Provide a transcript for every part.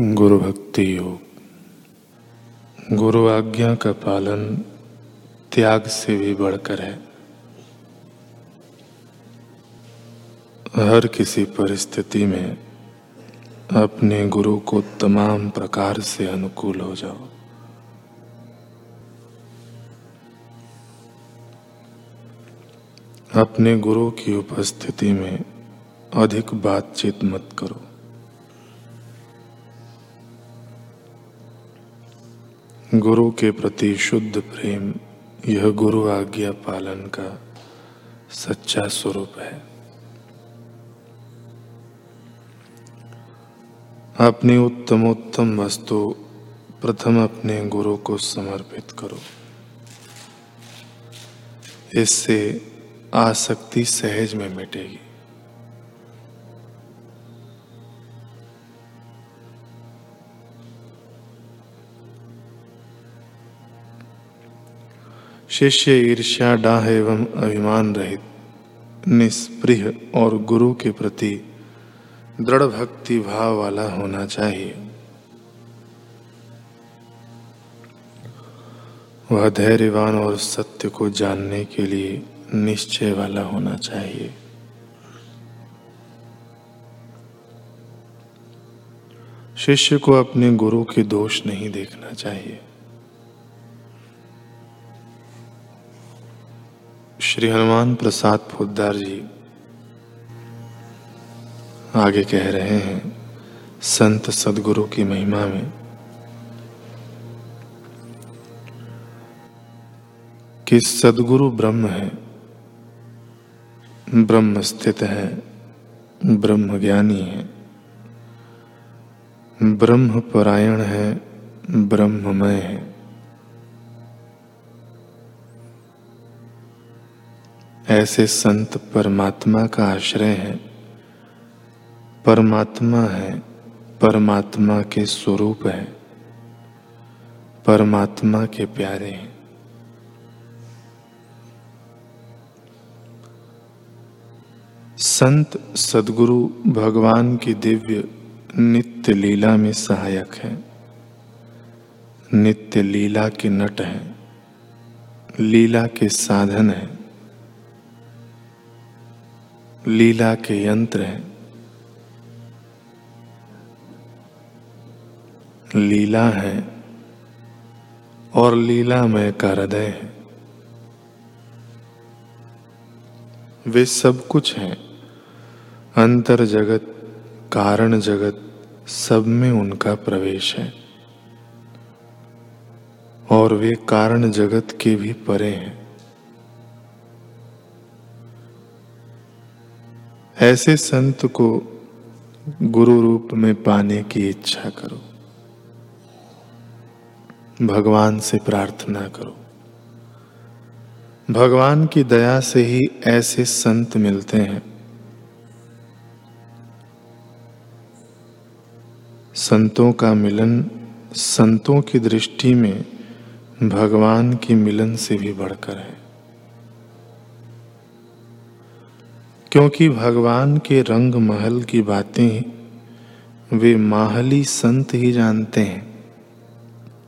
गुरु भक्ति योग गुरु आज्ञा का पालन त्याग से भी बढ़कर है। हर किसी परिस्थिति में अपने गुरु को तमाम प्रकार से अनुकूल हो जाओ। अपने गुरु की उपस्थिति में अधिक बातचीत मत करो। गुरु के प्रति शुद्ध प्रेम, यह गुरु आज्ञा पालन का सच्चा स्वरूप है। अपनी उत्तमोत्तम वस्तु प्रथम अपने गुरु को समर्पित करो। इससे आसक्ति सहज में मिटेगी। शिष्य ईर्ष्या डाह एवं अभिमान रहित निष्प्रिय और गुरु के प्रति दृढ़ भक्ति भाव वाला होना चाहिए। वह धैर्यवान और सत्य को जानने के लिए निश्चय वाला होना चाहिए। शिष्य को अपने गुरु के दोष नहीं देखना चाहिए। श्री हनुमान प्रसाद पोदार जी आगे कह रहे हैं, संत सदगुरु की महिमा में कि सदगुरु ब्रह्म है, ब्रह्म स्थित है, ब्रह्म ज्ञानी है, ब्रह्म परायण है, ब्रह्ममय है। ऐसे संत परमात्मा का आश्रय है। परमात्मा है, परमात्मा के स्वरूप है। परमात्मा के प्यारे हैं। संत सदगुरु भगवान की दिव्य नित्य लीला में सहायक है। नित्य लीला के नट हैं। लीला के साधन हैं। लीला के यंत्र हैं। लीला है और लीलामय का हृदय है। वे सब कुछ हैं। अंतर जगत, कारण जगत, सब में उनका प्रवेश है। और वे कारण जगत के भी परे हैं। ऐसे संत को गुरु रूप में पाने की इच्छा करो। भगवान से प्रार्थना करो। भगवान की दया से ही ऐसे संत मिलते हैं। संतों का मिलन संतों की दृष्टि में भगवान की मिलन से भी बढ़कर है। क्योंकि भगवान के रंग महल की बातें वे माहली संत ही जानते हैं,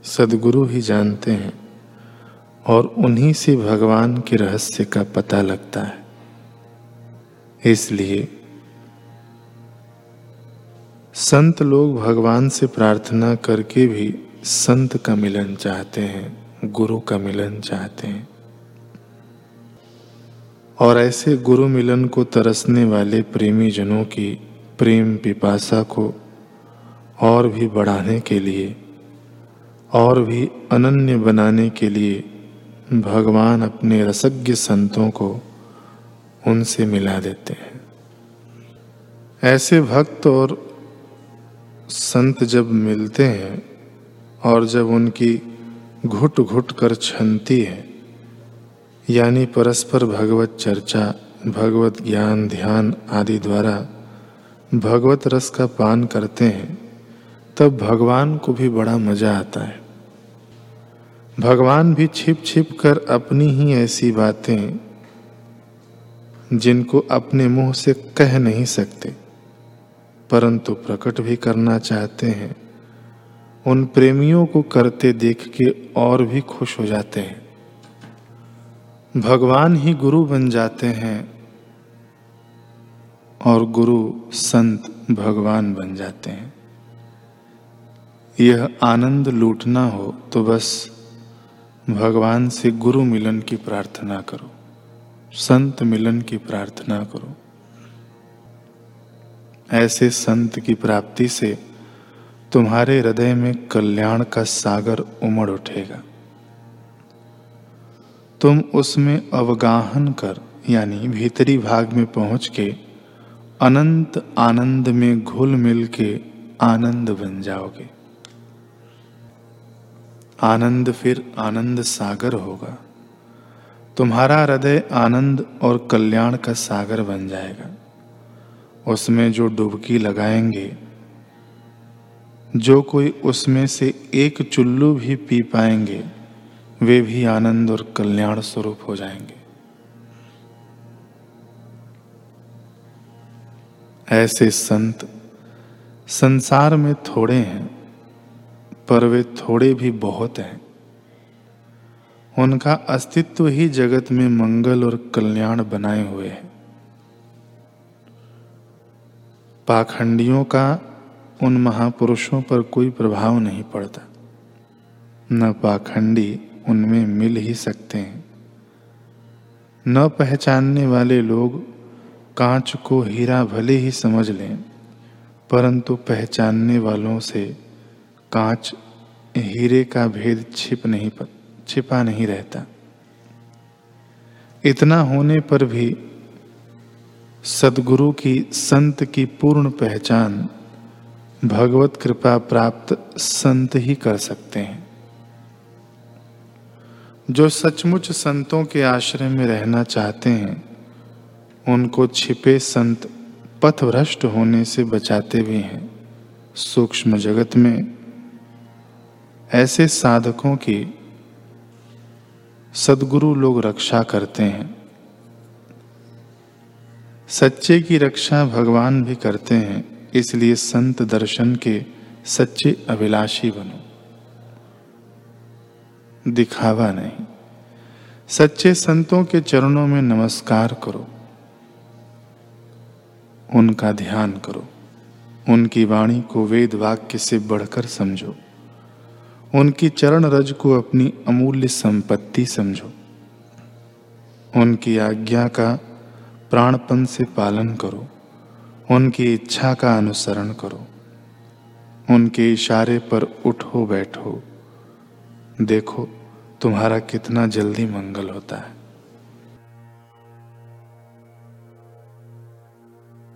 सदगुरु ही जानते हैं, और उन्हीं से भगवान के रहस्य का पता लगता है। इसलिए संत लोग भगवान से प्रार्थना करके भी संत का मिलन चाहते हैं, गुरु का मिलन चाहते हैं। और ऐसे गुरु मिलन को तरसने वाले प्रेमी जनों की प्रेम पिपासा को और भी बढ़ाने के लिए, और भी अनन्य बनाने के लिए भगवान अपने रसज्ञ संतों को उनसे मिला देते हैं। ऐसे भक्त और संत जब मिलते हैं और जब उनकी घुट घुट कर छनती है यानी परस्पर भगवत चर्चा, भगवत ज्ञान, ध्यान आदि द्वारा भगवत रस का पान करते हैं, तब भगवान को भी बड़ा मज़ा आता है। भगवान भी छिप छिप कर अपनी ही ऐसी बातें जिनको अपने मुँह से कह नहीं सकते, परंतु प्रकट भी करना चाहते हैं। उन प्रेमियों को करते देख के और भी खुश हो जाते हैं। भगवान ही गुरु बन जाते हैं और गुरु संत भगवान बन जाते हैं। यह आनंद लूटना हो तो बस भगवान से गुरु मिलन की प्रार्थना करो, संत मिलन की प्रार्थना करो। ऐसे संत की प्राप्ति से तुम्हारे हृदय में कल्याण का सागर उमड़ उठेगा। तुम उसमें अवगाहन कर, यानी भीतरी भाग में पहुँच के अनंत आनंद में घुल मिल के आनंद बन जाओगे। आनंद फिर आनंद सागर होगा। तुम्हारा हृदय आनंद और कल्याण का सागर बन जाएगा। उसमें जो डुबकी लगाएँगे, जो कोई उसमें से एक चुल्लू भी पी पाएँगे वे भी आनंद और कल्याण स्वरूप हो जाएँगे। ऐसे संत संसार में थोड़े हैं, पर वे थोड़े भी बहुत हैं। उनका अस्तित्व ही जगत में मंगल और कल्याण बनाए हुए है। पाखंडियों का उन महापुरुषों पर कोई प्रभाव नहीं पड़ता। न पाखंडी उनमें मिल ही सकते हैं। न पहचानने वाले लोग कांच को हीरा भले ही समझ लें, परंतु पहचानने वालों से कांच हीरे का भेद छिप नहीं छिपा नहीं रहता। इतना होने पर भी सदगुरु की संत की पूर्ण पहचान भगवत कृपा प्राप्त संत ही कर सकते हैं। जो सचमुच संतों के आश्रय में रहना चाहते हैं, उनको छिपे संत पथभ्रष्ट होने से बचाते भी हैं। सूक्ष्म जगत में ऐसे साधकों की सदगुरु लोग रक्षा करते हैं। सच्चे की रक्षा भगवान भी करते हैं, इसलिए संत दर्शन के सच्चे अभिलाषी बनो। दिखावा नहीं। सच्चे संतों के चरणों में नमस्कार करो। उनका ध्यान करो। उनकी वाणी को वेद वाक्य से बढ़कर समझो। उनकी चरण रज को अपनी अमूल्य संपत्ति समझो। उनकी आज्ञा का प्राणपन से पालन करो। उनकी इच्छा का अनुसरण करो। उनके इशारे पर उठो बैठो। देखो तुम्हारा कितना जल्दी मंगल होता है।